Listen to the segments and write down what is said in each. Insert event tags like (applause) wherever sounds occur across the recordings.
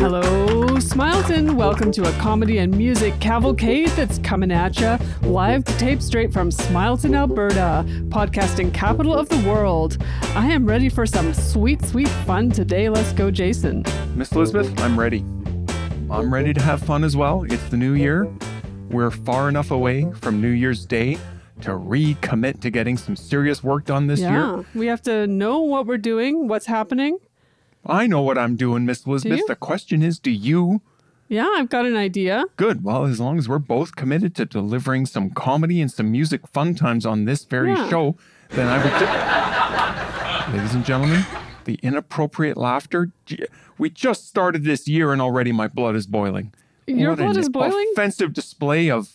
Hello, Smileton. Welcome to a comedy and music cavalcade that's coming at ya live to tape straight from Smileton, Alberta, podcasting capital of the world. I am ready for some sweet, sweet fun today. Let's go, Jason. Miss Elizabeth, I'm ready. I'm ready to have fun as well. It's the new year. We're far enough away from New Year's Day to recommit to getting some serious work done this yeah, year. we have to know what we're doing, what's happening. I know what I'm doing, Miss Elizabeth. you? The question is, do you? Yeah, I've got an idea. Good. Well, as long as we're both committed to delivering some comedy and some music fun times on this very Yeah. show, then I would. Ladies and gentlemen, the inappropriate laughter. We just started this year and already my blood is boiling. Your What blood an is boiling? Offensive display of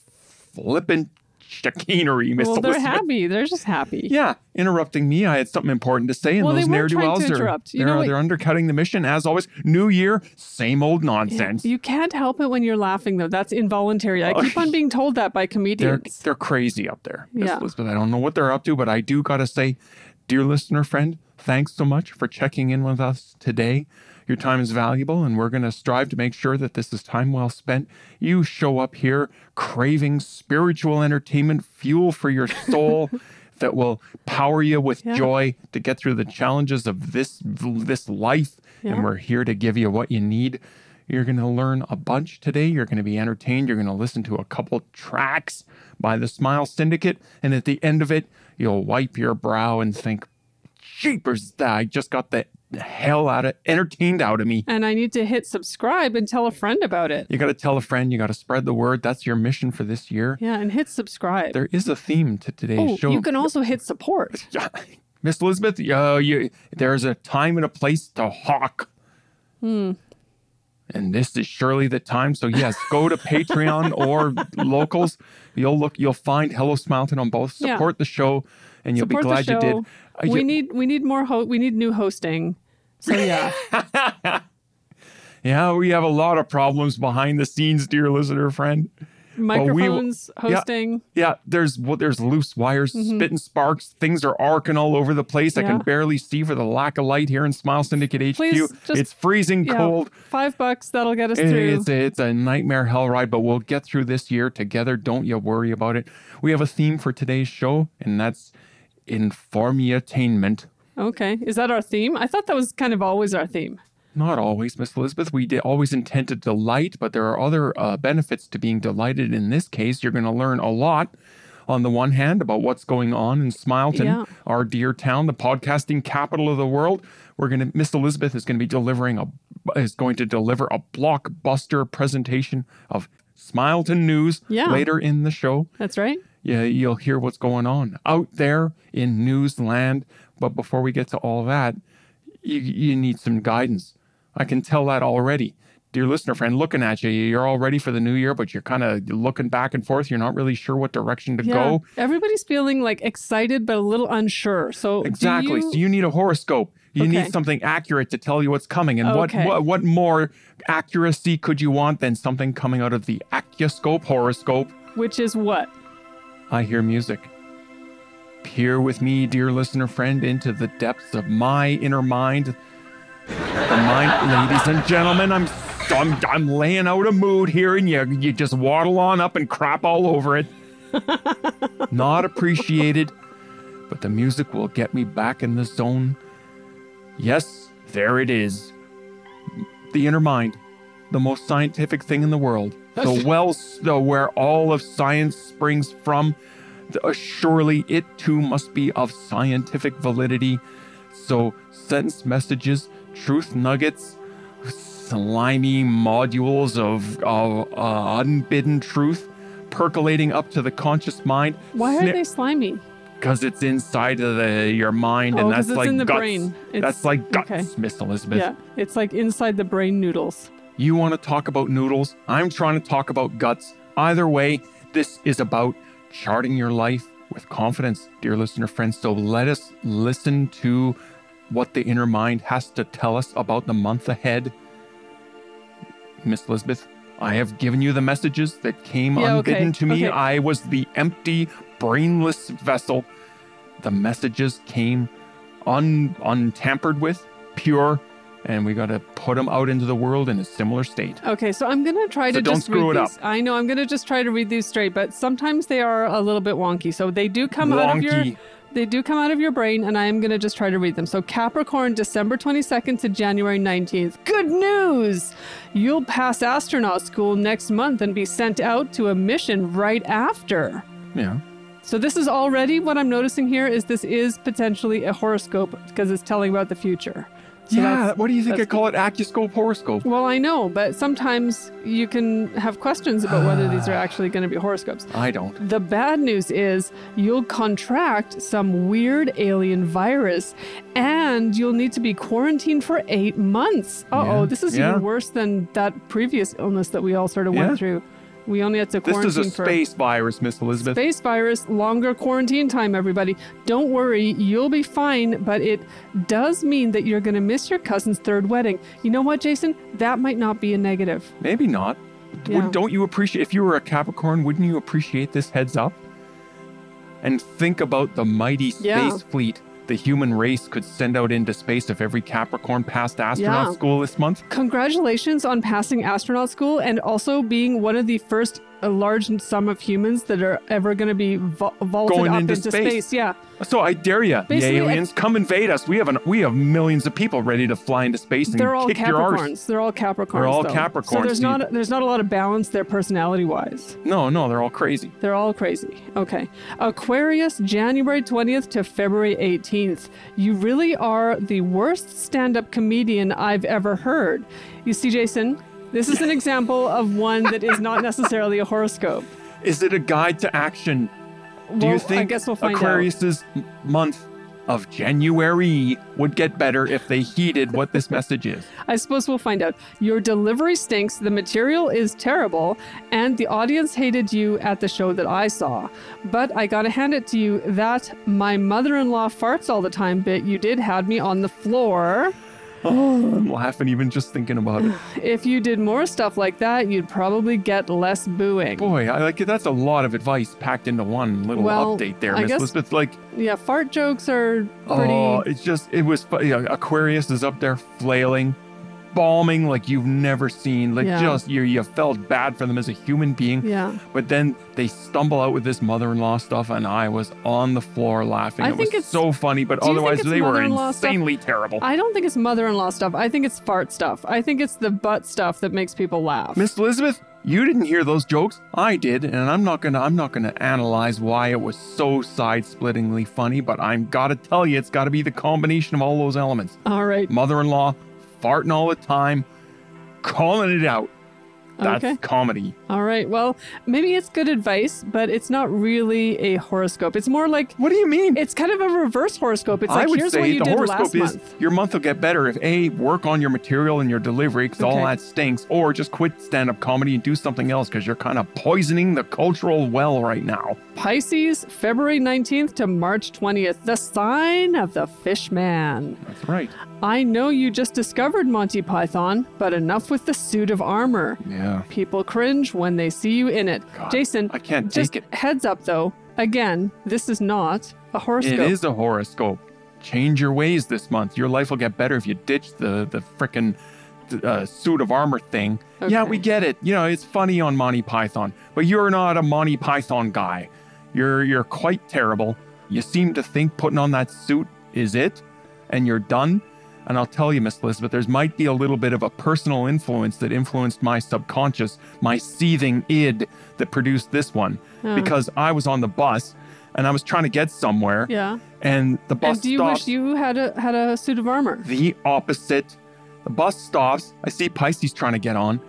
flippant (laughs) chicanery, Mr. Well, they're Elizabeth. happy. They're just happy. Yeah, interrupting me. I had something important to say, and Well, those ne'er do wells are. You they're, they're undercutting the mission as always. New year, same old nonsense. You can't help it when you're laughing, though. That's involuntary. I keep on oh. being told that by (laughs) they're comedians. they're crazy up there, Miss Yeah. Elizabeth. I don't know what they're up to, but I do gotta say, dear listener friend, thanks so much for checking in with us today. Your time is valuable, and we're gonna strive to make sure that this is time well spent. You show up here craving spiritual entertainment, fuel for your soul. (laughs) That will power you with Yeah. joy to get through the challenges of this this life, Yeah. and we're here to give you what you need. You're going to learn a bunch today. You're going to be entertained. You're going to listen to a couple tracks by the Smile Syndicate. And at the end of it, you'll wipe your brow and think, Jeepers, I just got the hell out of entertained out of me. and I need to hit subscribe and tell a friend about it. You got to tell a friend. You got to spread the word. That's your mission for this year. Yeah, and hit subscribe. There is a theme to today's oh, show. you can also hit support. (laughs) Miss Elizabeth, uh, you, there's a time and a place to hawk. Hmm. And this is surely the time. So yes, go to Patreon (laughs) or locals. You'll look. You'll find Hello Smileton on both. Yeah. Support the show, and you'll Support be glad you did. We need we need more ho- we need new hosting. So yeah, (laughs) yeah, we have a lot of problems behind the scenes, dear listener friend. Microphones, yeah. hosting. Yeah, there's well, there's loose wires, spitting sparks. Things are arcing all over the place. I Mm-hmm. Can barely see for the lack of light here in Smile Syndicate HQ. Just- it's freezing Yeah, cold. five bucks that'll get us It- through. It's a, it's a nightmare hell ride, but we'll get through this year together. Don't you worry about it. We have a theme for today's show, and that's informatainment. Okay, is that our theme? I thought that was kind of always our theme. Not always, Miss Elizabeth. We did always intend to delight, but there are other uh, benefits to being delighted. In this case, you're going to learn a lot. On the one hand, about what's going on in Smileton, Yeah. our dear town, the podcasting capital of the world. We're going to Miss Elizabeth is going to be delivering a is going to deliver a blockbuster presentation of Smileton news Yeah. later in the show. That's right. Yeah, you'll hear what's going on out there in news land. But before we get to all that, you, you need some guidance. I can tell that already. Dear listener friend, looking at you, you're all ready for the new year, but you're kind of looking back and forth. You're not really sure what direction to Yeah, go. everybody's feeling like excited but a little unsure. So do Exactly. you- So you need a horoscope. You Okay. need something accurate to tell you what's coming. And Okay. what, what what more accuracy could you want than something coming out of the Accuscope horoscope? which is what? I hear music. Peer with me, dear listener friend, into the depths of my inner mind. The mind, ladies and gentlemen, I'm, I'm I'm laying out a mood here, and you you just waddle on up and crap all over it. (laughs) Not appreciated, but the music will get me back in the zone. Yes, there it is. The inner mind, the most scientific thing in the world. The wells, the where all of science springs from. The- uh, surely it too must be of scientific validity. So sentence messages, truth nuggets, slimy modules of, of uh, unbidden truth percolating up to the conscious mind. Why are they slimy? Because it's inside of the, your mind, Oh, and 'cause that's it's like in the guts. brain. It's- that's like guts, okay. Miss Elizabeth. Yeah, it's like inside the brain noodles. You want to talk about noodles? I'm trying to talk about guts. Either way, this is about charting your life with confidence, dear listener friends. So let us listen to what the inner mind has to tell us about the month ahead. Miss Elizabeth, I have given you the messages that came Yeah, okay, unbidden to me. okay. I was the empty, brainless vessel. The messages came un untampered with, pure, and we got to put them out into the world in a similar state. Okay, so I'm gonna try So to don't just screw read it up. these. I know I'm gonna just try to read these straight, but sometimes they are a little bit wonky. So they do come out of your Wonky. They do come out of your brain, and I am gonna just try to read them. So Capricorn, December 22nd to January 19th. Good news! You'll pass astronaut school next month and be sent out to a mission right after. Yeah. So this is already what I'm noticing here is this is potentially a horoscope because it's telling about the future. So yeah. What do you think I call it? Accuscope horoscope. Well, I know, but sometimes you can have questions about whether these are (sighs) actually going to be horoscopes. I don't. The bad news is you'll contract some weird alien virus and you'll need to be quarantined for eight months. Uh oh, Yeah, this is yeah. even worse than that previous illness that we all sort of Yeah. went through. We only had to quarantine. This is a for space virus, Miss Elizabeth. space virus, longer quarantine time, everybody. Don't worry, you'll be fine, but it does mean that you're going to miss your cousin's third wedding. You know what, Jason? That might not be a negative. Maybe not. Yeah. Don't you appreciate if you were a Capricorn? Wouldn't you appreciate this heads up? And think about the mighty space Yeah. fleet the human race could send out into space if every Capricorn passed astronaut Yeah. school this month. Congratulations on passing astronaut school and also being one of the first a large sum of humans that are ever going to be vo- vaulted Going up into into, space. Yeah. So I dare you, the Basically, aliens, come invade us. We have an, we have millions of people ready to fly into space and They're all kick your arse. Capricorns. They're all Capricorns. They're all though. So Capricorns, there's Steve. not there's not a lot of balance there personality wise. No, no, they're all crazy. They're all crazy. Okay. Aquarius, January 20th to February 18th. You really are the worst stand up comedian I've ever heard. You see, Jason, this is an example of one that is not necessarily a horoscope. (laughs) Is it a guide to action? Do you think I guess we'll find. Aquarius's m- month of January would get better if they heeded what this message is? (laughs) I suppose we'll find out. Your delivery stinks, the material is terrible, and the audience hated you at the show that I saw. But I gotta hand it to you that my mother in law farts all the time bit you did had me on the floor. Oh, (laughs) I'm laughing even just thinking about it. (sighs) If you did more stuff like that, you'd probably get less booing. Boy, I like it. That's a lot of advice packed into one little Well, update there, I Miss guess- Elizabeth. Like, Yeah, fart jokes are pretty. oh, it's just, it was, fu- yeah, Aquarius is up there flailing, balming like you've never seen. Like, Yeah. just, you, you felt bad for them as a human being. yeah. But then they stumble out with this mother-in-law stuff, and I was on the floor laughing. I it think was it's- so funny, but Do you think otherwise they were mother-in-law stuff? insanely terrible. I don't think it's mother in law stuff. I think it's fart stuff. I think it's the butt stuff that makes people laugh. Miss Elizabeth, you didn't hear those jokes. I did, and I'm not gonna I'm not gonna analyze why it was so side-splittingly funny, but I'm gotta tell you, it's gotta be the combination of all those elements. All right. Mother-in-law, farting all the time, calling it out. That's Okay. comedy. All right. Well, maybe it's good advice, but it's not really a horoscope. It's more like What do you mean? it's kind of a reverse horoscope. It's I like would here's what say you the did horoscope last is month. your month will get better if A, work on your material and your delivery because all Okay. that stinks, or just quit stand up comedy and do something else because you're kind of poisoning the cultural well right now. Pisces, February 19th to March 20th, the sign of the fish man. That's right. I know you just discovered Monty Python, but enough with the suit of armor. Yeah. People cringe when they see you in it. God, Jason, I can't just heads up though. Again, this is not a horoscope. It is a horoscope. Change your ways this month. Your life will get better if you ditch the the frickin' uh, suit of armor thing. Yeah, we get it. You know, it's funny on Monty Python, but you're not a Monty Python guy. You're you're quite terrible. You seem to think putting on that suit is it, and you're done. And I'll tell you, Miss Elizabeth, there's might be a little bit of a personal influence that influenced my subconscious, my seething id that produced this one. Huh. Because I was on the bus and I was trying to get somewhere Yeah. and the bus And do you stops wish you had a had a suit of armor? the opposite. The bus stops. I see Pisces trying to get on.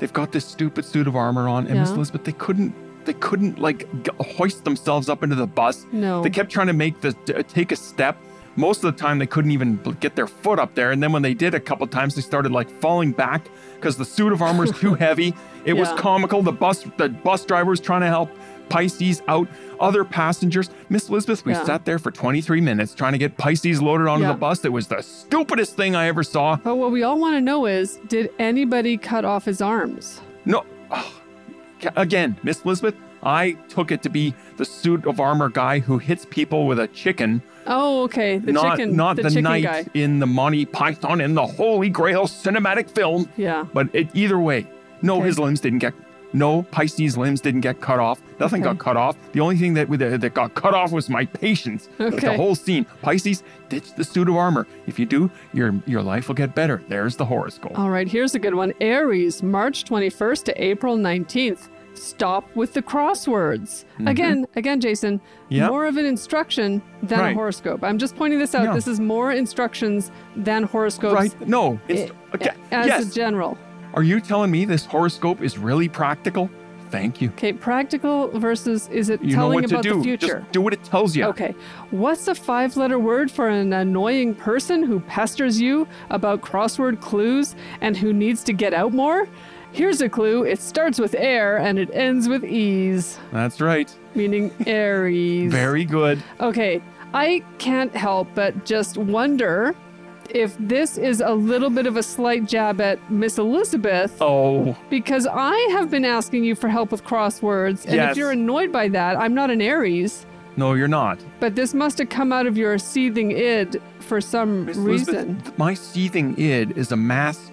They've got this stupid suit of armor on, and Miss Yeah. Elizabeth, they couldn't. They couldn't like g- hoist themselves up into the bus. No. They kept trying to make the take a step. Most of the time, they couldn't even get their foot up there. And then when they did, a couple times, they started like falling back because the suit of armor is too (laughs) heavy. It was comical. The bus, the bus driver was trying to help Pisces out. Other passengers, Miss Elizabeth, we Yeah. sat there for 23 minutes trying to get Pisces loaded onto Yeah. the bus. It was the stupidest thing I ever saw. But what we all want to know is, did anybody cut off his arms? No. Ca- again, Miss Elizabeth, I took it to be the suit of armor guy who hits people with a chicken Oh, okay. The not chicken. not the, the, chicken knight guy. in the Monty Python and the Holy Grail cinematic film. Yeah. But it, either way, no, Okay. his limbs didn't get. No, Pisces limbs didn't get cut off. Nothing Okay. got cut off. The only thing that that that got cut off was my patience. Okay. The whole scene. Pisces, ditch the suit of armor. If you do, your your life will get better. There's the horoscope. All right, here's a good one. Aries, March 21st to April 19th. Stop with the crosswords. Again, again, Jason, Mm-hmm. More of an instruction than a horoscope. I'm just pointing this out. Yeah. This is more instructions than horoscopes. Right? No. i- okay. As yes. a general. Are you telling me this horoscope is really practical? Thank you. Okay, practical versus is it You telling about do. the future? Just do what it tells you. Okay. What's a five letter word for an annoying person who pesters you about crossword clues and who needs to get out more? Here's a clue it starts with air and it ends with ease, That's right. meaning Aries. (laughs) Very good. Okay. I can't help but just wonder if this is a little bit of a slight jab at Miss Elizabeth. Oh, Because I have been asking you for help with crosswords, and Yes. if you're annoyed by that, I'm not an Aries. no, you're not. But this must have come out of your seething id for some Miss reason. Elizabeth, my seething id is a mass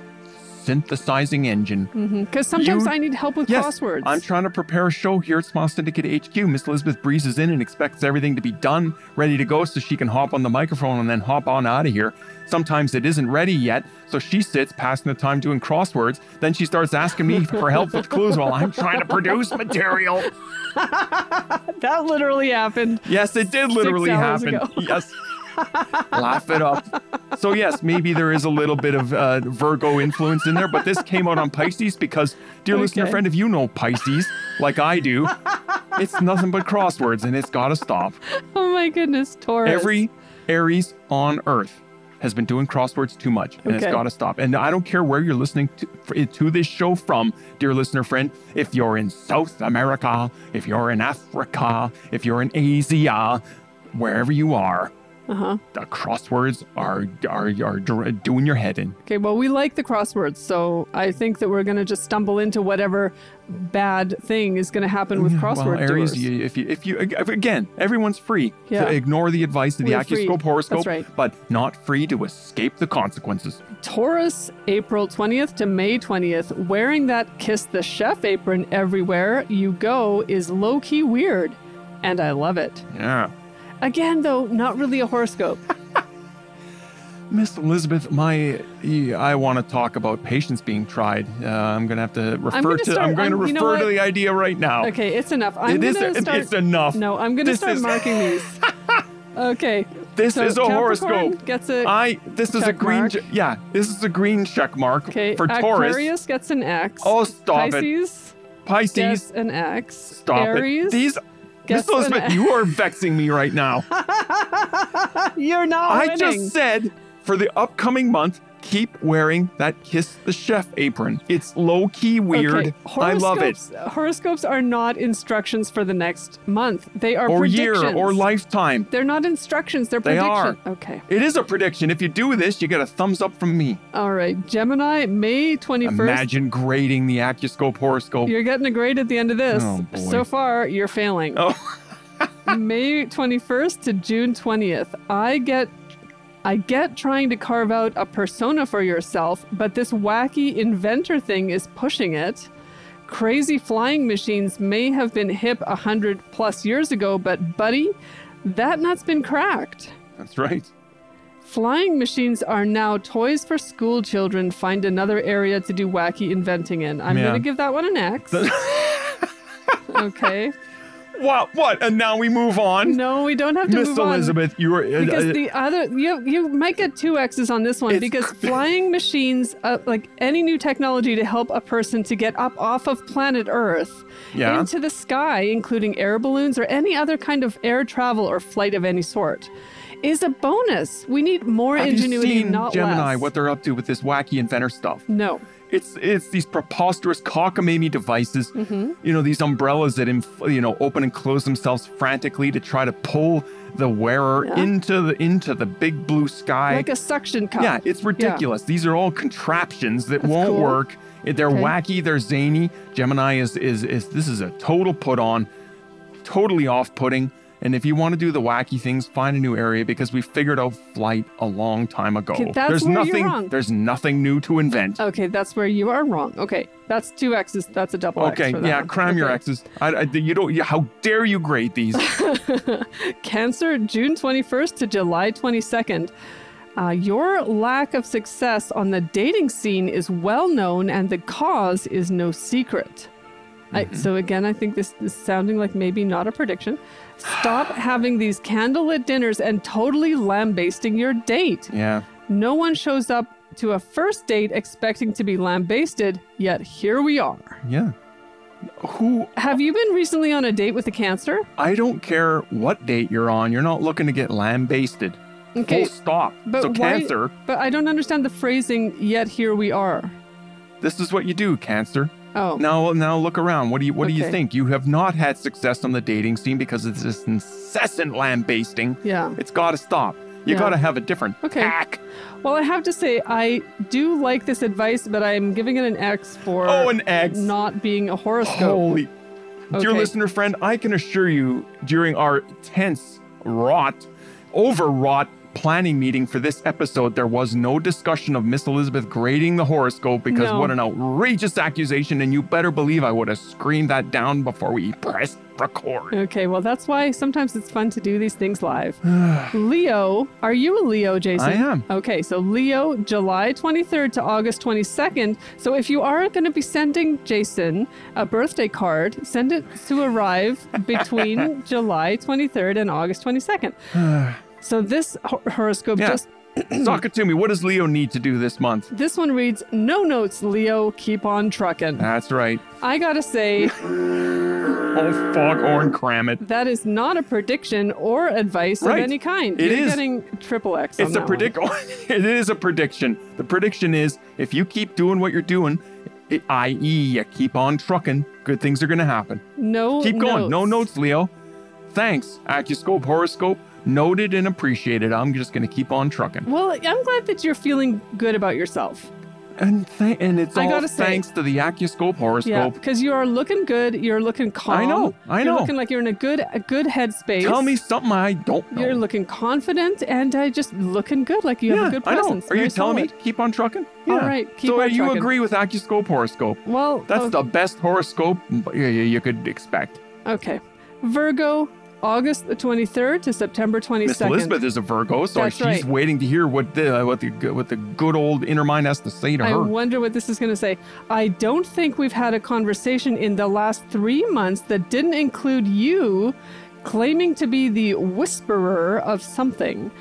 synthesizing engine. Mm-hmm. Because sometimes You- I need help with Yes, crosswords. I'm trying to prepare a show here at Smile Syndicate HQ. Miss Elizabeth breezes in and expects everything to be done, ready to go, so she can hop on the microphone and then hop on out of here. Sometimes it isn't ready yet, so she sits passing the time doing crosswords. Then she starts asking me for help with clues while I'm trying to produce material. (laughs) that literally happened. Yes, it did literally happen. ago. Yes. Laugh it up. So, yes, maybe there is a little bit of uh, Virgo influence in there, but this came out on Pisces because, dear listener friend, if you know Pisces like I do, it's nothing but crosswords and it's got to stop. Oh my goodness, Taurus. Every Aries on Earth has been doing crosswords too much and Okay. it's got to stop. And I don't care where you're listening to, to this show from, dear listener friend. If you're in South America, if you're in Africa, if you're in Asia, wherever you are, Uh-huh. the crosswords are are are doing your head in. Okay, well, we like the crosswords, so I think that we're going to just stumble into whatever bad thing is going to happen with crossword well, Aries, doers. you, if you if you again, everyone's free Yeah. to ignore the advice of the. Accuscope horoscope, right. but not free to escape the consequences. Taurus, April 20th to May 20th, wearing that kiss the chef apron everywhere you go is low key weird, and I love it. Yeah. Again, though, not really a horoscope. (laughs) Miss Elizabeth, my I want to talk about patience being tried. Uh, I'm going to have to refer gonna to start- I'm going to you know refer to the idea right now. Okay, it's enough. I'm It gonna it- start. it's enough. No, I'm gonna start is- marking these. (laughs) Okay. This so is a horoscope. Gets a I this is a green ch- yeah, this is a green check mark okay. for Taurus. Aquarius gets an X. Oh, stop it. Pisces Pisces, an X. stop Aries. it. These gets Miss Elizabeth, you are vexing me right now. (laughs) You're not I winning. just said for the upcoming month, keep wearing that kiss the chef apron. It's low key weird. Okay, I love it. horoscopes- are not instructions for the next month. They are Or year predictions. or lifetime. They're not instructions. They're They predictions. are. Okay. It is a prediction. If you do this, you get a thumbs up from me. All right. Gemini, May 21st. Imagine grading the Accuscope horoscope. You're getting a grade at the end of this. Oh, boy. So far, you're failing. Oh. (laughs) May 21st to June 20th. I get I get trying to carve out a persona for yourself, but this wacky inventor thing is pushing it. Crazy flying machines may have been hip a hundred plus years ago, but buddy, that nut's been cracked. That's right. Flying machines are now toys for school children. Find another area to do wacky inventing in. I'm Yeah. gonna give that one an X. (laughs) okay. What? What? And now we move on. No, we don't have to Miss move on. Elizabeth, you were. uh, Because uh, the other, you you might get two X's on this one because (laughs) flying machines, uh, like any new technology to help a person to get up off of planet Earth Yeah. into the sky, including air balloons or any other kind of air travel or flight of any sort, is a bonus. We need more have ingenuity, you seen not Gemini? less. What they're up to with this wacky inventor stuff? No. It's it's these preposterous cockamamie devices. Mm-hmm. You know these umbrellas that inf- you know open and close themselves frantically to try to pull the wearer Yeah. into the into the big blue sky. Like a suction cup. Yeah, it's ridiculous. These are all contraptions that That's won't cool. work. They're Okay. wacky. They're zany. Gemini is is is this is a total put on, totally off putting. And if you want to do the wacky things, find a new area because we figured out flight a long time ago. Okay, that's there's where you're nothing wrong. there's nothing new to invent. Okay, that's where you are wrong. Okay, that's two X's. That's a double X. Okay, for that yeah, one. cram your Okay. X's. I, I, you don't. You, how dare you grade these? (laughs) Cancer, June 21st to July 22nd. Uh, your lack of success on the dating scene is well known, and the cause is no secret. I, mm-hmm. so again, I think this is sounding like maybe not a prediction. Stop (sighs) having these candlelit dinners and totally lambasting your date. yeah. No one shows up to a first date expecting to be lambasted, yet here we are. Yeah. Who? Have you been recently on a date with a cancer? I don't care what date you're on. You're not looking to get lambasted. Okay, Full stop. but so why- cancer. but I don't understand the phrasing, yet here we are. This is what you do, cancer. Oh, Now, now look around. What do you What do you Okay. think? You have not had success on the dating scene because of this incessant lambasting. yeah. It's got to stop. You Yeah. got to have a different Okay. tack. Well, I have to say, I do like this advice, but I'm giving it an X for Oh, an X. not being a horoscope. Holy. Dear Okay. listener friend, I can assure you during our tense, wrought, overwrought planning meeting for this episode, there was no discussion of Miss Elizabeth grading the horoscope because No. what an outrageous accusation, and you better believe I would have screamed that down before we pressed record. Okay, well, that's why sometimes it's fun to do these things live. (sighs) Leo, are you a Leo, Jason? I am. Okay, so Leo, July 23rd to August 22nd. So if you are going to be sending Jason a birthday card, send it to arrive (laughs) between July 23rd and August 22nd. (sighs) (sighs) so this hor- horoscope Yeah. just (clears throat) Talk it to me. What does Leo need to do this month? this one reads no notes Leo keep on trucking. That's right. I got to say (laughs) Oh, foghorn cram it. that is not a prediction or advice Right. of any kind. It You're is. getting triple X on It's a that one. predict. (laughs) it is a prediction. The prediction is if you keep doing what you're doing, i- i.e., you keep on trucking, good things are going to happen. No Keep going. No notes. notes, Leo. Thanks, Accuscope Horoscope. Noted and appreciated. I'm just going to keep on trucking. Well, I'm glad that you're feeling good about yourself. And th- and it's I all say- thanks to the Accuscope Yeah, Horoscope. because you are looking good. You're looking calm. I know, I You're know. looking like you're in a good, a good headspace. Tell me something I don't know. You're looking confident and uh, just looking good, like you yeah, have a good presence. Are you telling me solid. keep on trucking? All Yeah. right, keep so you trucking. agree with Accuscope Horoscope? Well, That's oh, the best horoscope you could expect. okay. Virgo, August the 23rd to September 22nd. Miss Elizabeth is a Virgo, so That's she's right. waiting to hear what the uh, what the what the good old inner mind has to say to I her. I wonder what this is going to say. I don't think we've had a conversation in the last three months that didn't include you claiming to be the whisperer of something.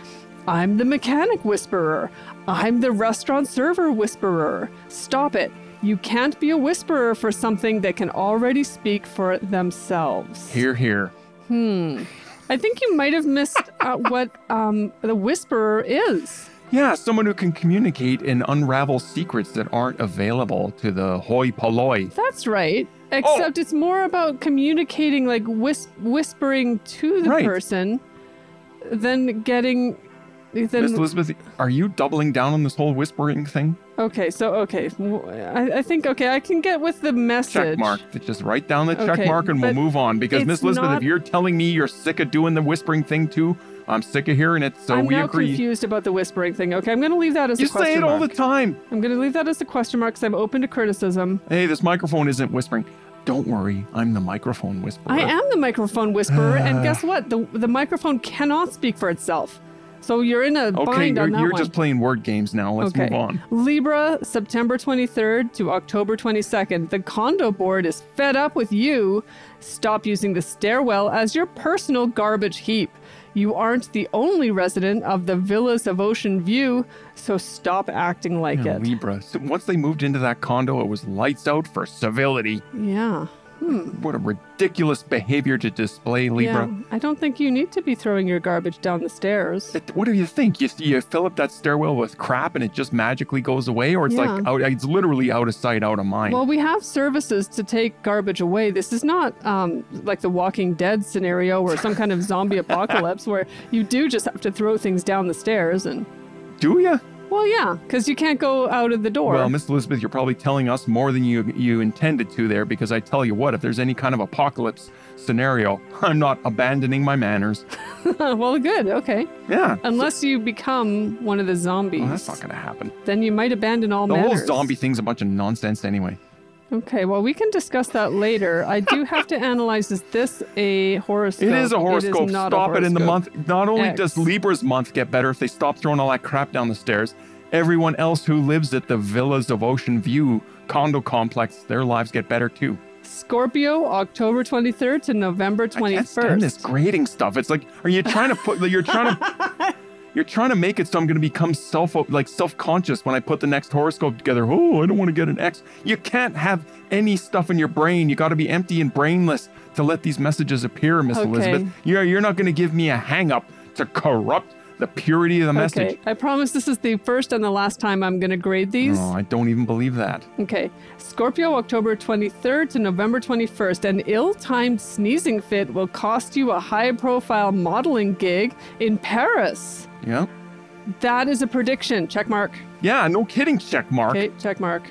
I'm the mechanic whisperer. I'm the restaurant server whisperer. Stop it. You can't be a whisperer for something that can already speak for themselves. Here, here. I think you might have missed uh, what um, the whisperer is. Yeah, someone who can communicate and unravel secrets that aren't available to the hoi polloi. That's right. Oh. Except it's more about communicating, like whis- whispering to the Right. person, than getting. Miss Elizabeth, are you doubling down on this whole whispering thing? Okay, so okay, I, I, think okay, I can get with the message. Check mark. Just write down the check Okay, mark and we'll move on. Because Miss Elizabeth, not- if you're telling me you're sick of doing the whispering thing too, I'm sick of hearing it. So I'm we now agree. confused about the whispering thing. Okay, I'm going to leave that as You a question say it all the time. I'm going to leave that as a question mark because I'm open to criticism. Hey, this microphone isn't whispering. Don't worry, I'm the microphone whisperer. I am the microphone whisperer, and (sighs) guess what? The the microphone cannot speak for itself. So you're in a Okay, bind you're, on that you're one. just playing word games now. Let's okay. move on. Libra, September 23rd to October 22nd. The condo board is fed up with you. Stop using the stairwell as your personal garbage heap. You aren't the only resident of the Villas of Ocean View, so stop acting like Yeah, it. Libra. So once they moved into that condo, it was lights out for civility. Yeah. What a ridiculous behavior to display, Libra. Yeah. I don't think you need to be throwing your garbage down the stairs. It- what do you think? You, you fill up that stairwell with crap and it just magically goes away, or it's like out, it's literally out of sight, out of mind. Well, we have services to take garbage away. This is not um, like the Walking Dead scenario or some kind of zombie (laughs) apocalypse where you do just have to throw things down the stairs and do you? Well, yeah, because you can't go out of the door. Well, Miss Elizabeth, you're probably telling us more than you you intended to there because I tell you what, if there's any kind of apocalypse scenario, (laughs) I'm not abandoning my manners. (laughs) well, good. Okay. Yeah. Unless you become one of the zombies, Well, that's not going to happen. then you might abandon all The manners. whole zombie thing's a bunch of nonsense anyway. Okay, well, we can discuss that later. I do have to analyze is this a horoscope? It is a horoscope. not a Stop it in the month. Not only X. does Libra's month get better if they stop throwing all that crap down the stairs, everyone else who lives at the Villas of Ocean View condo complex, their lives get better too. Scorpio, October 23rd to November 21st. I can't stand 21st. this grading stuff. It's like, are you trying to put? You're trying to. (laughs) You're trying to make it so I'm going to become self like self-conscious when I put the next horoscope together. Oh, I don't want to get an X. You can't have any stuff in your brain. You got to be empty and brainless to let these messages appear, Miss Okay. Elizabeth. You're you're not going to give me a hang up to corrupt the purity of the message. Okay, I promise this is the first and the last time I'm going to grade these. No, I don't even believe that. Okay. Scorpio, October 23rd to November 21st. An ill timed sneezing fit will cost you a high profile modeling gig in Paris. Yeah. That is a prediction. Check mark. Yeah, no kidding, check mark. Okay, check mark.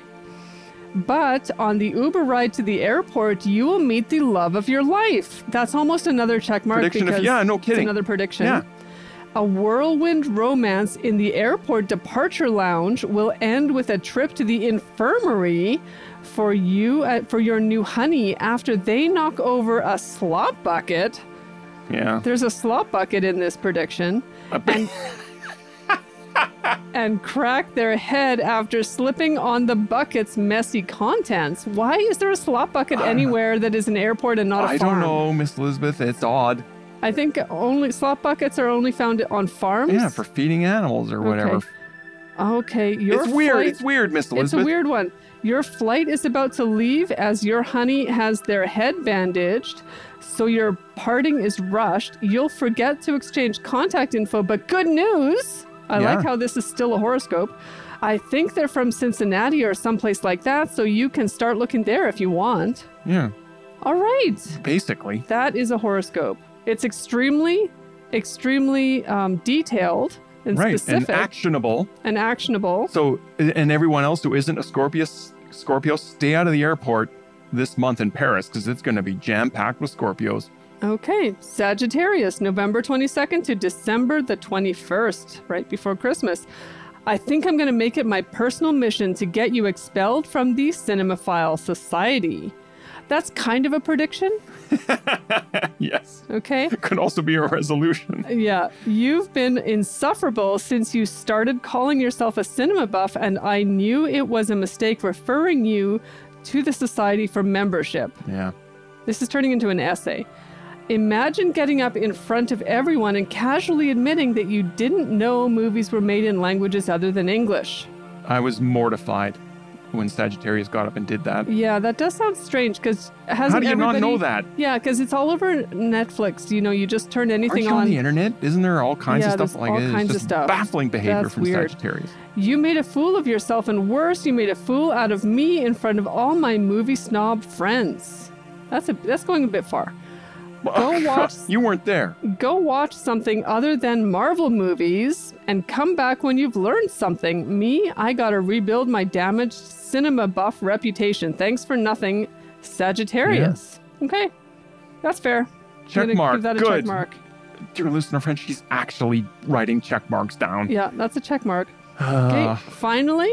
But on the Uber ride to the airport, you will meet the love of your life. That's almost another check mark. Prediction if- because yeah, no It's kidding. another prediction. Yeah. A whirlwind romance in the airport departure lounge will end with a trip to the infirmary for you uh, for your new honey after they knock over a slop bucket. Yeah. There's a slop bucket in this prediction. And and crack their head after slipping on the bucket's messy contents. Why is there a slop bucket anywhere that is an airport and not a I farm? I don't know, Miss Elizabeth. It's odd. I think only slop buckets are only found on farms. Yeah, for feeding animals or whatever. Okay, your It's weird. flight- It's weird, Miss Elizabeth. It's a weird one. Your flight is about to leave as your honey has their head bandaged, so your parting is rushed. You'll forget to exchange contact info, but good news! I Yeah. like how this is still a horoscope. I think they're from Cincinnati or someplace like that, so you can start looking there if you want. Yeah, All right, basically. that is a horoscope. It's extremely, extremely um, detailed and Right, specific and actionable. and actionable. So, and everyone else who isn't a Scorpio, Scorpio, stay out of the airport this month in Paris because it's going to be jam packed with Scorpios. Okay, Sagittarius, November 22nd to December the 21st, right before Christmas. I think I'm going to make it my personal mission to get you expelled from the Cinemaphile Society. That's kind of a prediction, (laughs) yes, okay? It could also be a resolution. Yeah, you've been insufferable since you started calling yourself a cinema buff, and I knew it was a mistake referring you to the Society for membership. Yeah, This is turning into an essay. Imagine getting up in front of everyone and casually admitting that you didn't know movies were made in languages other than English. I was mortified when Sagittarius got up and did that. Yeah, that does sound strange because hasn't How do you not know that? Yeah, because it's all over Netflix. You know, you just turn anything on on. the internet? Isn't there all kinds Yeah, of stuff like all? It's kinds of stuff. baffling behavior That's from weird. Sagittarius. You made a fool of yourself, and worse, you made a fool out of me in front of all my movie snob friends. That's a that's going a bit far. Go (laughs) watch (laughs) you weren't there. go watch something other than Marvel movies and come back when you've learned something. Me, I gotta rebuild my damaged cinema buff reputation. Thanks for nothing, Sagittarius. Okay, that's fair. Check mark. Give that a Good. check mark. Dear listener friend, she's actually writing check marks down. Yeah, that's a check mark. (sighs) Okay, finally,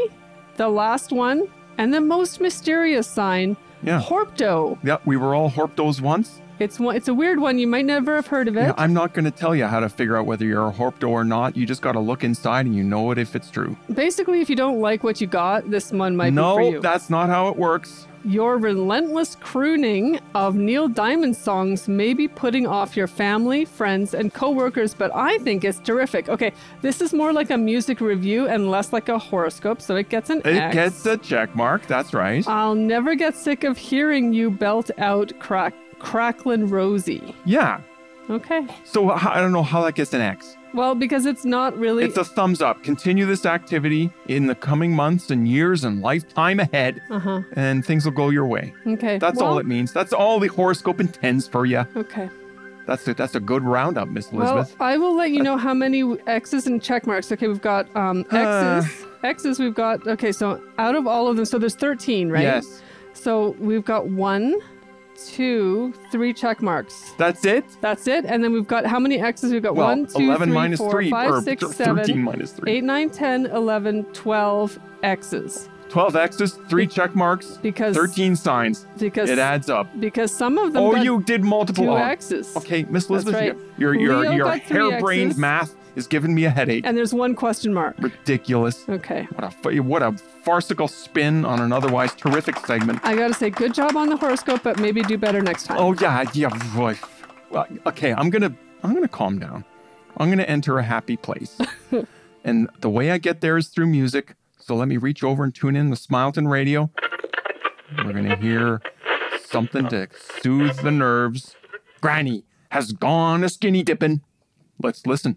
the last one and the most mysterious sign, yeah. Horpto. Yeah, we were all Horptos once. It's one. It's a weird one. You might never have heard of it. I'm not going to tell you how to figure out whether you're a Horpto or not. You just got to look inside and you know it if it's true. Basically, if you don't like what you got, this one might no, be for you. No, that's not how it works. Your relentless crooning of Neil Diamond songs may be putting off your family, friends, and coworkers, but I think it's terrific. Okay, this is more like a music review and less like a horoscope, so it gets an It X. gets a check mark. That's right. I'll never get sick of hearing you belt out crack cracklin' Rosie. yeah. Okay. So h- I don't know how that gets an X. Well, because it's not really It's a thumbs up. Continue this activity in the coming months and years and lifetime ahead, Uh-huh. and things will go your way. Okay. That's all it means. That's all the horoscope intends for you. Okay. That's a, that's a good roundup, Miss Elizabeth. Well. I will let you know how many X's and check marks. Okay, we've got um, Uh. (sighs) X's. X's, we've got, okay, so out of all of them, so there's 13, right? Yes. So we've got one, two, three check marks. That's it? That's it. And then we've got how many X's? We've got Well, one, two, 11 three, minus four, five, or six, th- seven, 13 minus 3. 8, 9, 10, 11, 12 X's. 12 X's, 3 check marks, Because 13 signs. because It adds up. because some of them Oh, you did multiple. two X's. Okay, Miss Elizabeth, right. your your Leo your three harebrained math is giving me a headache. And there's one question mark. Ridiculous. Okay. What a what a farcical spin on an otherwise terrific segment. I gotta say, good job on the horoscope, but maybe do better next time. Oh yeah, yeah. boy. Well, okay, I'm gonna I'm gonna calm down. I'm gonna enter a happy place, (laughs) and the way I get there is through music. So let me reach over and tune in the Smileton radio. We're gonna hear something to soothe the nerves. Granny has gone a skinny dipping. Let's listen.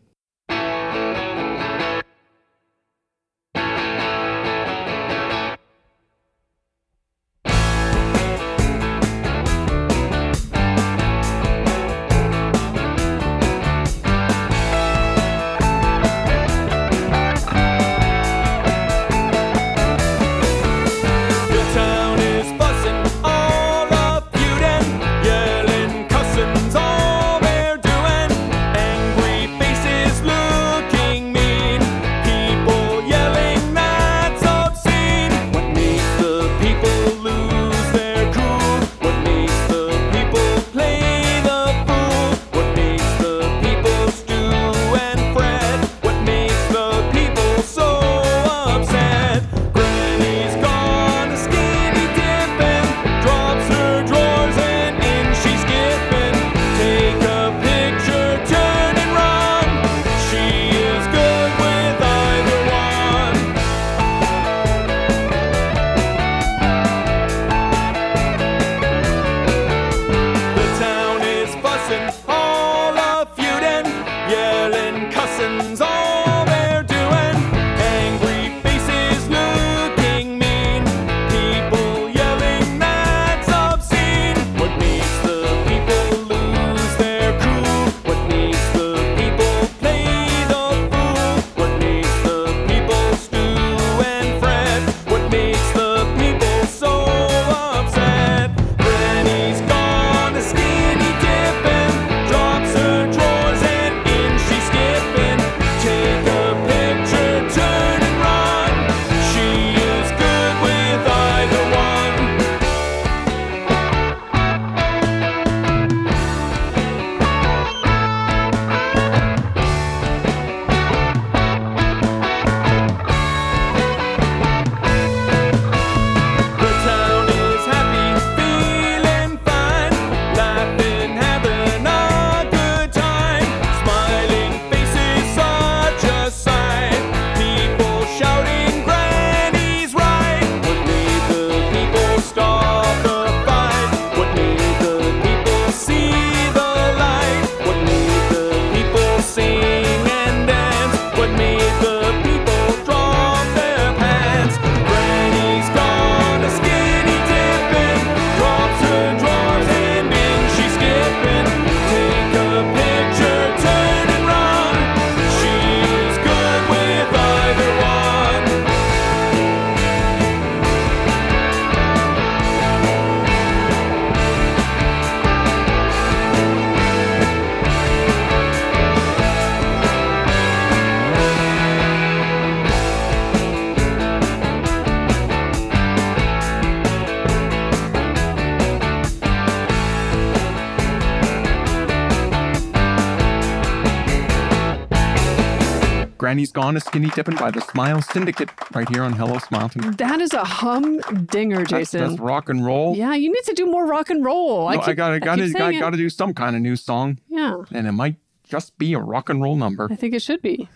Granny's gone a skinny dipping by the Smile Syndicate right here on Hello Smileton. That is a humdinger, That's, Jason. that's rock and roll. yeah, you need to do more rock and roll. No, keep- I gotta, gotta, keep gotta, gotta do some kind of new song, Yeah, and it might just be a rock and roll number. I think it should be.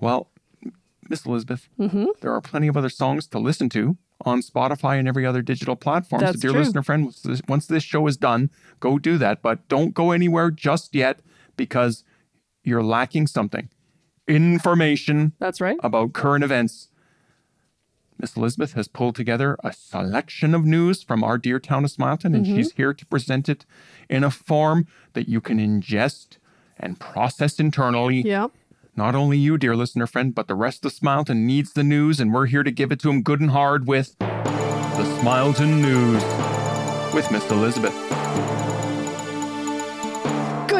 Well, Miss Elizabeth, Mm-hmm. there are plenty of other songs to listen to on Spotify and every other digital platform. That's so, dear true. listener friend, once this show is done, go do that. But don't go anywhere just yet because you're lacking something information That's right. about current events. Miss Elizabeth has pulled together a selection of news from our dear town of Smileton, and she's mm-hmm. here to present it in a form that you can ingest and process internally. Yep. Not only you, dear listener friend, but the rest of Smileton needs the news, and we're here to give it to him good and hard with the Smileton News with Miss Elizabeth.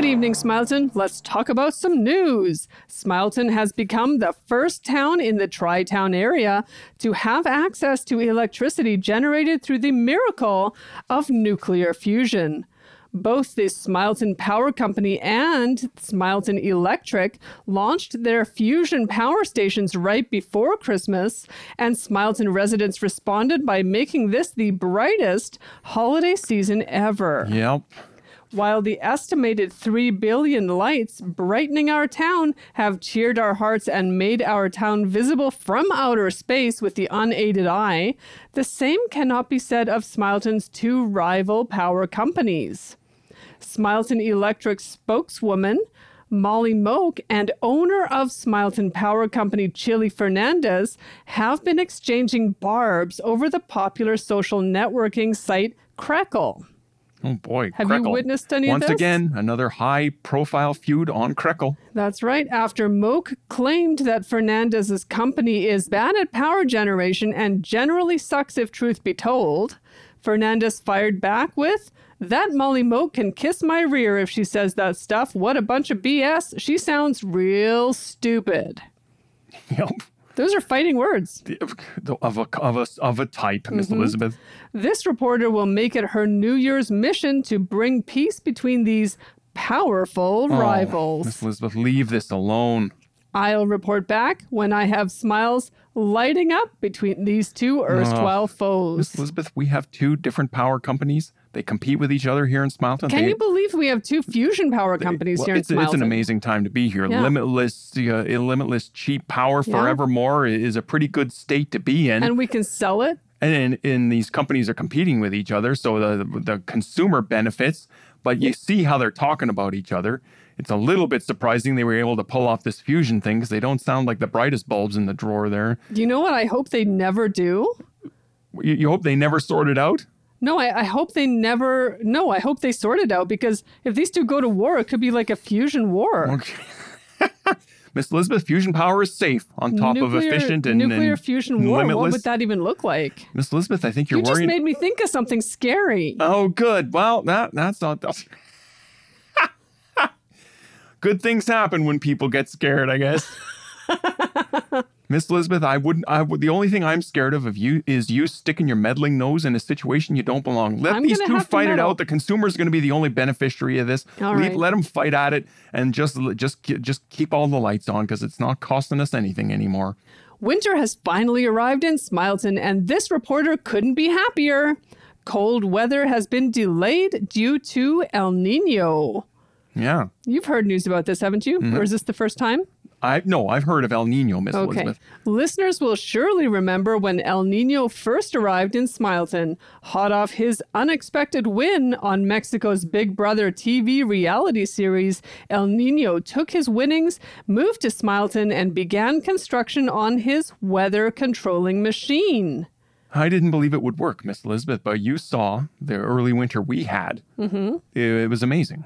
Evening, Smileton. Let's talk about some news. Smileton has become the first town in the Tri Town area to have access to electricity generated through the miracle of nuclear fusion. Both the Smileton Power Company and Smileton Electric launched their fusion power stations right before Christmas, and Smileton residents responded by making this the brightest holiday season ever. Yep. While the estimated 3 billion lights brightening our town have cheered our hearts and made our town visible from outer space with the unaided eye, the same cannot be said of Smileton's two rival power companies. Smileton Electric spokeswoman Molly Moak and owner of Smileton Power Company Chili Fernandez have been exchanging barbs over the popular social networking site Crackle. Oh boy. Have you witnessed any of this? Once again, another high profile feud on Crackle. That's right. After Moak claimed that Fernandez's company is bad at power generation and generally sucks if truth be told, Fernandez fired back with, That Molly Moak can kiss my rear if she says that stuff. What a bunch of BS. She sounds real stupid. (laughs) Yep. Those are fighting words. Of a, of a, of a type, Miss Mm-hmm. Elizabeth. This reporter will make it her New Year's mission to bring peace between these powerful Oh, rivals. Miss Elizabeth, leave this alone. I'll report back when I have smiles lighting up between these two erstwhile Miss foes. Elizabeth, we have two different power companies. They compete with each other here in Smileton. Can They- you believe we have two fusion power companies Well, here in it's, it's an amazing time to be here. Yeah. Limitless, uh, limitless cheap power Yeah. forevermore is a pretty good state to be in. And we can sell it. and, and, these companies are competing with each other, so the the consumer benefits. But you see how they're talking about each other. It's a little bit surprising they were able to pull off this fusion thing because they don't sound like the brightest bulbs in the drawer there. Do you know what I hope they never do? You, you hope they never sort it out. No, I, I hope they never. No, I hope they sort it out because if these two go to war, it could be like a fusion war. Okay. (laughs) Miss Elizabeth, fusion power is safe on top of efficient and nuclear and fusion war. What would that even look like? Miss Elizabeth, I think you're You just made me think of something scary. Oh, good. Well, that that's not. That's... (laughs) good things happen when people get scared. I guess. (laughs) Miss Elizabeth, I wouldn't. I would. The only thing I'm scared of of you is you sticking your meddling nose in a situation you don't belong. Let I'm these two fight it out. The consumer's going to be the only beneficiary of this. All Leave- right. Let them fight at it, and just just just keep all the lights on because it's not costing us anything anymore. Winter has finally arrived in Smileton, and this reporter couldn't be happier. Cold weather has been delayed due to El Nino. Yeah. You've heard news about this, haven't you? Mm-hmm. Or is this the first time? I no, I've heard of El Nino, Miss Okay. Elizabeth. Listeners will surely remember when El Nino first arrived in Smileton, hot off his unexpected win on Mexico's Big Brother TV reality series. El Nino took his winnings, moved to Smileton, and began construction on his weather controlling machine. I didn't believe it would work, Miss Elizabeth, but you saw the early winter we had. Mm-hmm. It, it was amazing.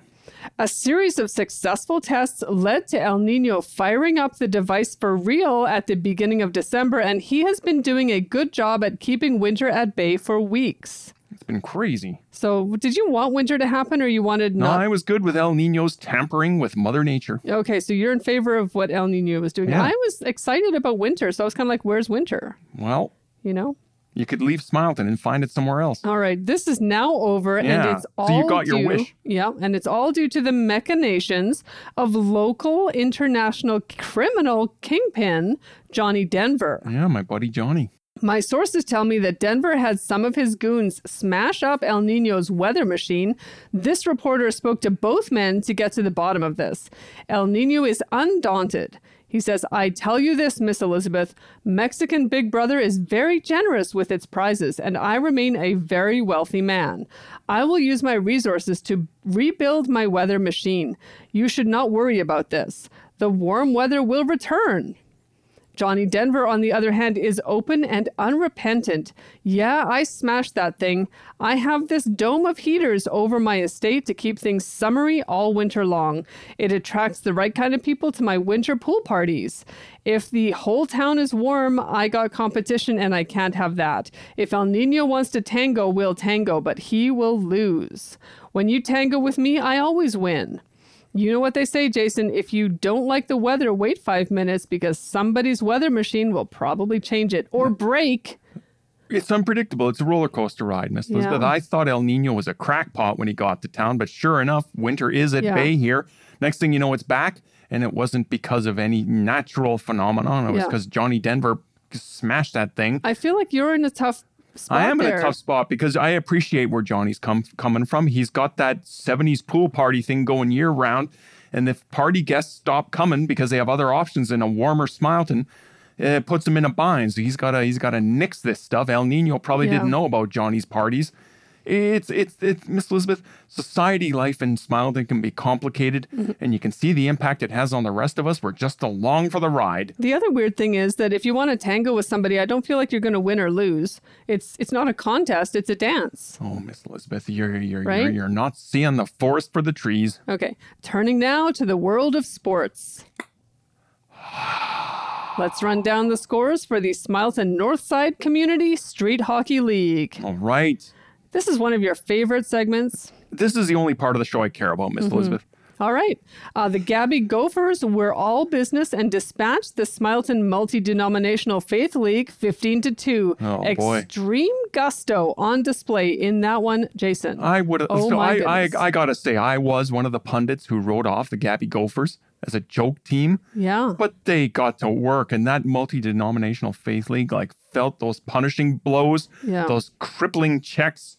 A series of successful tests led to El Nino firing up the device for real at the beginning of December, and he has been doing a good job at keeping winter at bay for weeks. It's been crazy. So, did you want winter to happen or you wanted No, not? I was good with El Nino's tampering with Mother Nature. Okay, so you're in favor of what El Nino was doing. Yeah. I was excited about winter, so I was kind of like, where's winter? Well, You know? You could leave Smileton and find it somewhere else. All right, this is now over, and Yeah, it's so you got your due, wish. Yeah, and it's all due to the machinations of local international criminal kingpin Johnny Denver. Yeah, my buddy Johnny. My sources tell me that Denver had some of his goons smash up El Nino's weather machine. This reporter spoke to both men to get to the bottom of this. El Nino is undaunted. He says, I tell you this, Miss Elizabeth, Mexican Big Brother is very generous with its prizes, and I remain a very wealthy man. I will use my resources to rebuild my weather machine. You should not worry about this. The warm weather will return. Johnny Denver, on the other hand, is open and unrepentant. Yeah, I smashed that thing. I have this dome of heaters over my estate to keep things summery all winter long. It attracts the right kind of people to my winter pool parties. If the whole town is warm, I got competition and I can't have that. If El Nino wants to tango, we'll tango, but he will lose. When you tango with me, I always win. You know what they say, Jason? If you don't like the weather, wait five minutes because somebody's weather machine will probably change it or break. It's unpredictable. It's a roller coaster ride, Miss Elizabeth. Yeah. I thought El Nino was a crackpot when he got to town, but sure enough, winter is at Yeah. bay here. Next thing you know, it's back, and it wasn't because of any natural phenomenon. It was Yeah. because Johnny Denver smashed that thing. I feel like you're in a tough. I am there. in a tough spot because I appreciate where Johnny's come coming from. He's got that 70s pool party thing going year round. And if party guests stop coming because they have other options in a warmer Smileton, it puts him in a bind. So he's gotta he's gotta nix this stuff. El Nino probably Yeah. didn't know about Johnny's parties. It's it's it's Miss Elizabeth, society life in Smileton can be complicated Mm-hmm. and you can see the impact it has on the rest of us. We're just along for the ride. The other weird thing is that if you want to tango with somebody, I don't feel like you're going to win or lose. It's it's not a contest; it's a dance. Oh, Miss Elizabeth, you're you're, you're you're not seeing the forest for the trees. Okay, turning now to the world of sports. Let's run down the scores for the Smileton Northside Community Street Hockey League. All right. This is one of your favorite segments. This is the only part of the show I care about, Mm-hmm. Miss Elizabeth. All right. Uh, the Gabby Gophers were all business and dispatched the Smileton Multi Denominational Faith League 15 to 2. Oh, boy. Extreme gusto on display in that one, Jason. I would. Oh, so my I, I. I gotta say, I was one of the pundits who wrote off the Gabby Gophers as a joke team, yeah. but they got to work, and that multi-denominational faith league like felt those punishing blows, Yeah. those crippling checks,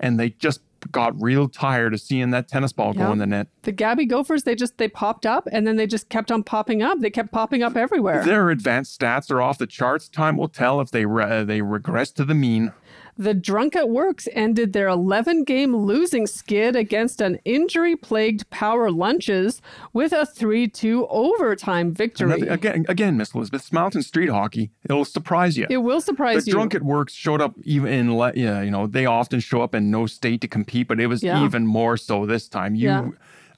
and they just got real tired of seeing that tennis ball go in the net. The Gabby Gophers, they just they popped up and then they just kept on popping up. They kept popping up everywhere. Their advanced stats are off the charts. Time will tell if they re- they regress to the mean. The Drunk at Works ended their 11 game losing skid against an injury plagued Power Lunches with a 3 2 overtime victory. Another- again, again, Miss Elizabeth, Mountain Street Hockey. It'll surprise you. it will surprise the you. The Drunk at works showed up even in le- yeah you know they often show up in no state to compete but it was Yeah. even more so this time you Yeah.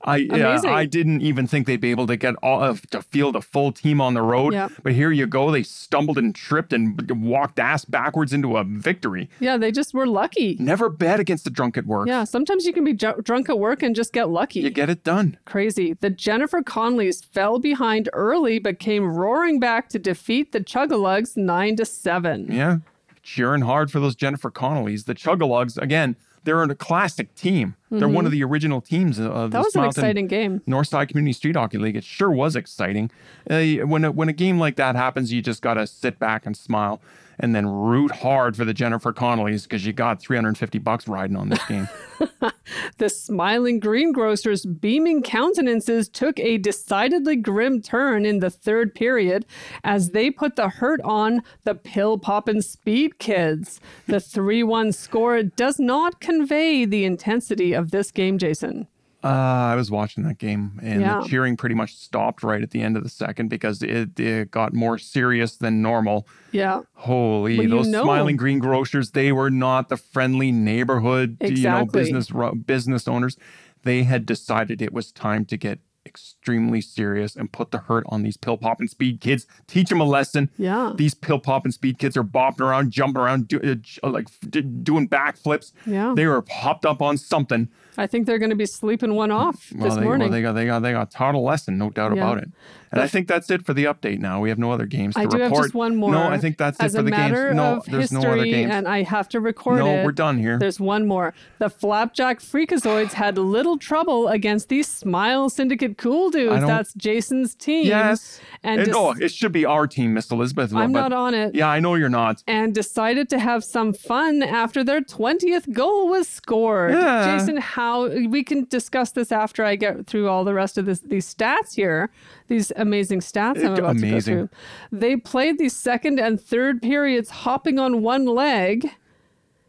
I yeah, I didn't even think they'd be able to get all of to field a full team on the road. Yeah. But here you go. They stumbled and tripped and walked ass backwards into a victory. yeah, they just were lucky. Never bet against the drunk at work. Yeah, sometimes you can be ju- drunk at work and just get lucky. You get it done. Crazy. The Jennifer Connellys fell behind early but came roaring back to defeat the Chugalugs 9 to 7. Yeah. Cheering hard for those Jennifer Connellys. The Chugalugs, again, they're a classic team. They're one of the original teams of Mm-hmm. That was an Smileton exciting game. Northside Community Street Hockey League. It sure was exciting. Uh, when a, when a game like that happens, you just gotta sit back and smile, and then root hard for the Jennifer Connellys because you got 350 bucks riding on this game. (laughs) The smiling greengrocers' beaming countenances took a decidedly grim turn in the third period as they put the hurt on the pill poppin' speed kids. The 3 1 score does not convey the intensity of this game, Jason. Uh, I was watching that game, and Yeah. the cheering pretty much stopped right at the end of the second because it, it got more serious than normal. Yeah. Holy, Well, those know- smiling greengrocers, they were not the friendly neighborhood, you know, business business owners. They had decided it was time to get extremely serious and put the hurt on these pill popping speed kids. Teach them a lesson. Yeah. These pill popping speed kids are bopping around, jumping around, do, uh, like d- doing backflips. Yeah. They were popped up on something. I think they're going to be sleeping one off Well, this they, morning. well, they got they got they got taught a lesson, no doubt Yeah. about it. And I think that's it for the update. Now we have no other games to I do report. have just one more. No, I think that's as it for the games. No, there's history, no other games. and I have to record No, it. we're done here. There's one more. The Flapjack Freakazoids had little trouble against these Smile Syndicate Cool Dudes. That's Jason's team. Yes. and And, dis- oh, it should be our team, Miss Elizabeth. I'm but- not on it. Yeah, I know you're not. and decided to have some fun after their 20th goal was scored. Yeah. Jason, how we can discuss this after I get through all the rest of this, these stats here, these amazing stats I'm about to go amazing. through. They played the second and third periods hopping on one leg,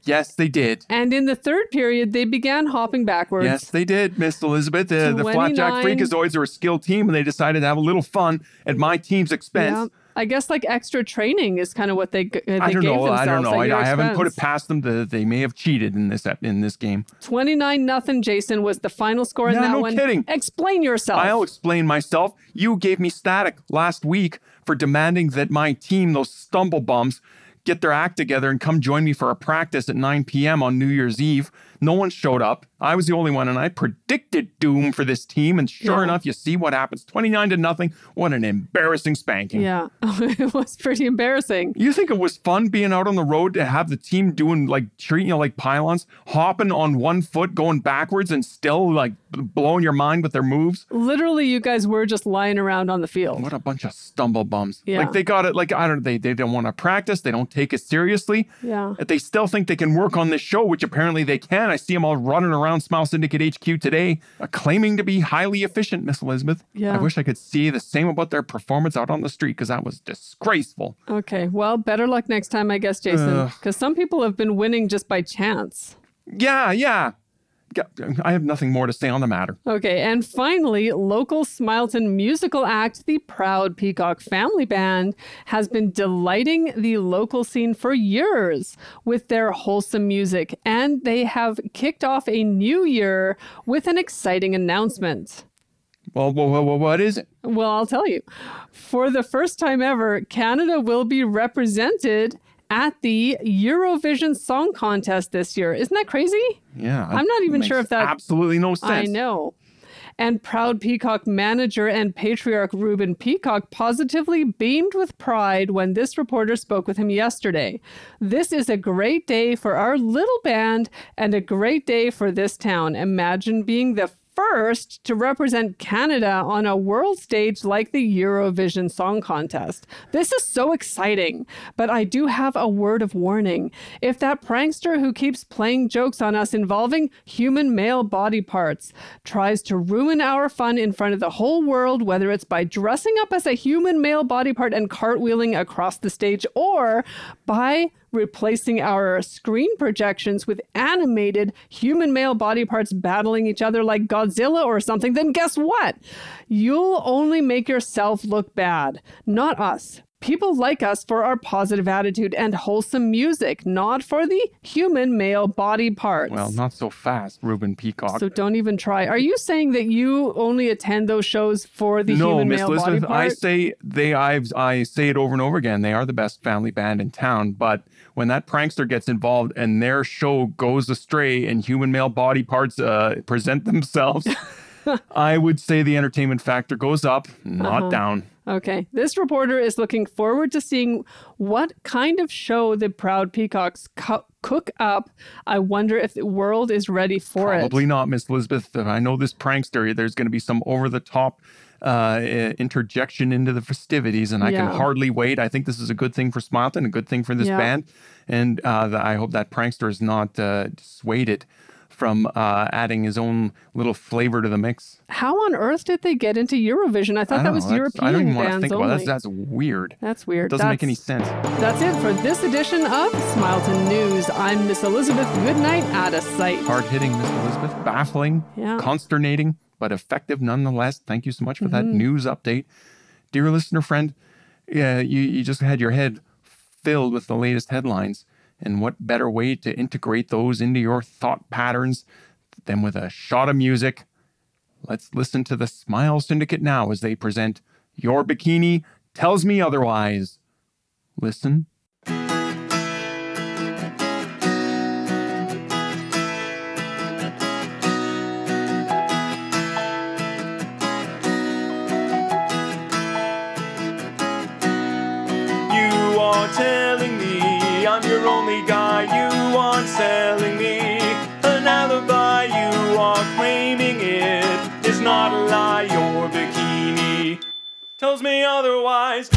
Yes, they did. and in the third period they began hopping backwards. Yes, they did, Miss Elizabeth. Uh, the Flapjack 29 Freakazoids are a skilled team, and they decided to have a little fun at my team's expense. Yeah. I guess like extra training is kind of what they they I don't gave know. themselves. I don't know. I, I haven't put it past them that they may have cheated in this in this game. 29 nothing Jason was the final score in that no one. kidding. Explain yourself. I'll explain myself. You gave me static last week for demanding that my team, those stumble bums, get their act together and come join me for a practice at 9 p.m. on New Year's Eve. No one showed up. I was the only one, and I predicted doom for this team. And sure Yeah. enough, you see what happens 29 to nothing. What an embarrassing spanking. yeah, (laughs) it was pretty embarrassing. You think it was fun being out on the road to have the team doing like treating you like pylons, hopping on one foot, going backwards, and still like blowing your mind with their moves? Literally, you guys were just lying around on the field. What a bunch of stumble bums. Yeah. Like they got it, like I don't know, they they don't want to practice, they don't take it seriously. Yeah. If They still think they can work on this show, which apparently they can. I see them all running around Smile Syndicate HQ today, uh, claiming to be highly efficient, Miss Elizabeth. Yeah. I wish I could see the same about their performance out on the street because that was disgraceful. Okay, well, better luck next time, I guess, Jason, because some people have been winning just by chance. Yeah, yeah. I have nothing more to say on the matter. Okay, and finally, local Smileton musical act, the Proud Peacock Family Band, has been delighting the local scene for years with their wholesome music, and they have kicked off a new year with an exciting announcement. Well, what is it? Well, I'll tell you. For the first time ever, Canada will be represented at the Eurovision Song Contest this year. Isn't that crazy? Yeah. I'm not even sure if that- absolutely no sense. I know. And proud Peacock manager and patriarch Ruben Peacock positively beamed with pride when this reporter spoke with him yesterday. This is a great day for our little band and a great day for this town. Imagine being the first to represent Canada on a world stage like the Eurovision Song Contest. This is so exciting, but I do have a word of warning. If that prankster who keeps playing jokes on us involving human male body parts tries to ruin our fun in front of the whole world, whether it's by dressing up as a human male body part and cartwheeling across the stage or by replacing our screen projections with animated human male body parts battling each other like Godzilla or something, then guess what? You'll only make yourself look bad, not us. People like us for our positive attitude and wholesome music, not for the human male body parts. Well, not so fast, Ruben Peacock. so don't even try. Are you saying that you only attend those shows for the no, human Miss male body Elizabeth, part? I say they. I've, I say it over and over again. They are the best family band in town. But when that prankster gets involved and their show goes astray and human male body parts uh, present themselves, (laughs) I would say the entertainment factor goes up, not Uh-huh. down. Okay. This reporter is looking forward to seeing what kind of show the Proud Peacocks co- cook up. I wonder if the world is ready for Probably it. Probably not, Miss Elizabeth. I know this prankster. There's going to be some over the top uh, interjection into the festivities, and I Yeah. can hardly wait. I think this is a good thing for Smileton, a good thing for this Yeah. band, and uh, the, I hope that prankster is not uh, dissuaded from uh, adding his own little flavor to the mix. How on earth did they get into Eurovision? I thought I that was know, that's- European I don't even want to think only. about that. That's, that's weird. That's weird. Doesn't make any sense. That's it for this edition of Smileton News. I'm Miss Elizabeth Goodnight out of sight. Hard hitting, Miss Elizabeth. Baffling, Yeah. consternating, but effective nonetheless. Thank you so much for that Mm-hmm. news update. Dear listener friend, yeah, you, you just had your head filled with the latest headlines. And what better way to integrate those into your thought patterns than with a shot of music? Let's listen to the Smile Syndicate now as they present Your Bikini Tells Me Otherwise. Listen. Tells me otherwise.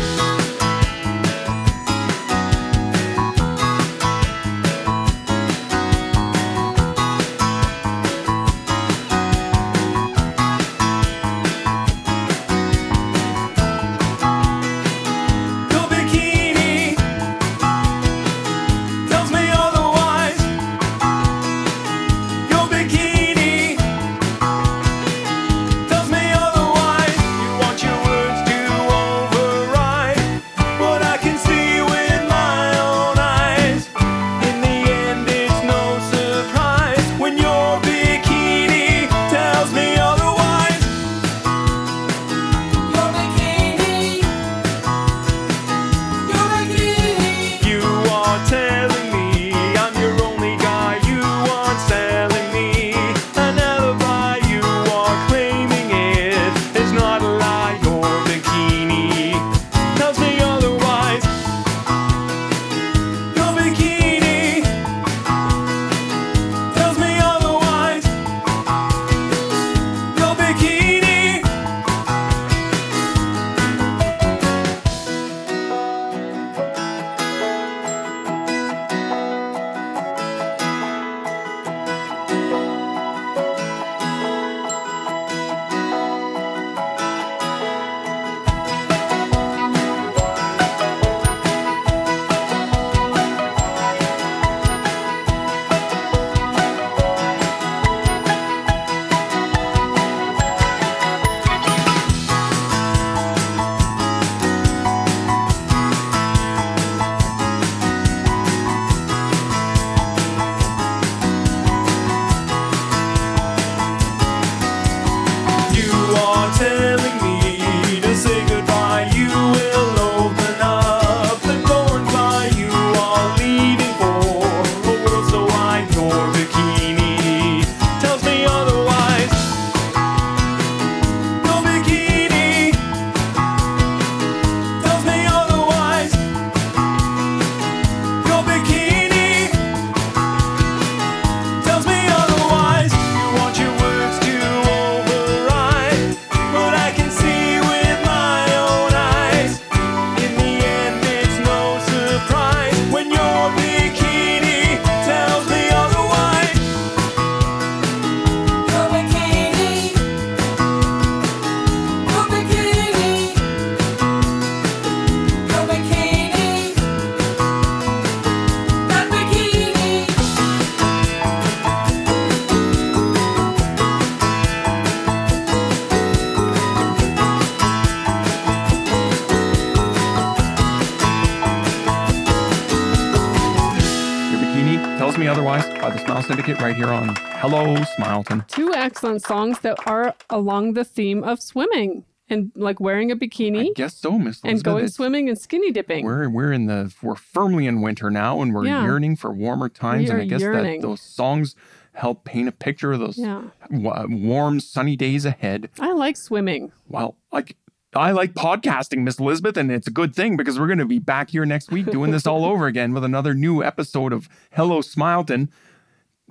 Smile Syndicate right here on Hello Smileton. Two excellent songs that are along the theme of swimming and like wearing a bikini guess so, Miss Elizabeth. and going It's- swimming and skinny dipping. We're we're in the we're firmly in winter now, and we're Yeah. yearning for warmer times. We and I guess yearning. that those songs help paint a picture of those Yeah. wa- warm, sunny days ahead. I like swimming. Well, like I like podcasting, Miss Elizabeth, and it's a good thing because we're going to be back here next week doing this all (laughs) over again with another new episode of Hello Smileton.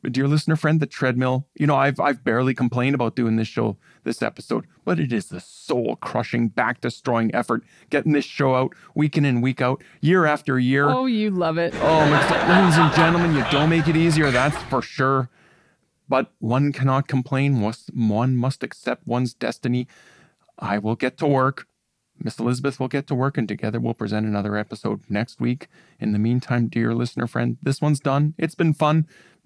Dear listener friend, the treadmill. You know, I've I've barely complained about doing this show this episode, but it is the soul crushing, back destroying effort getting this show out week in and week out, year after year. Oh, you love it. Oh, ladies and gentlemen, you don't make it easier, that's for sure. But one cannot complain. One must accept one's destiny. I will get to work. Miss Elizabeth will get to work, and together we'll present another episode next week. In the meantime, dear listener friend, this one's done. It's been fun.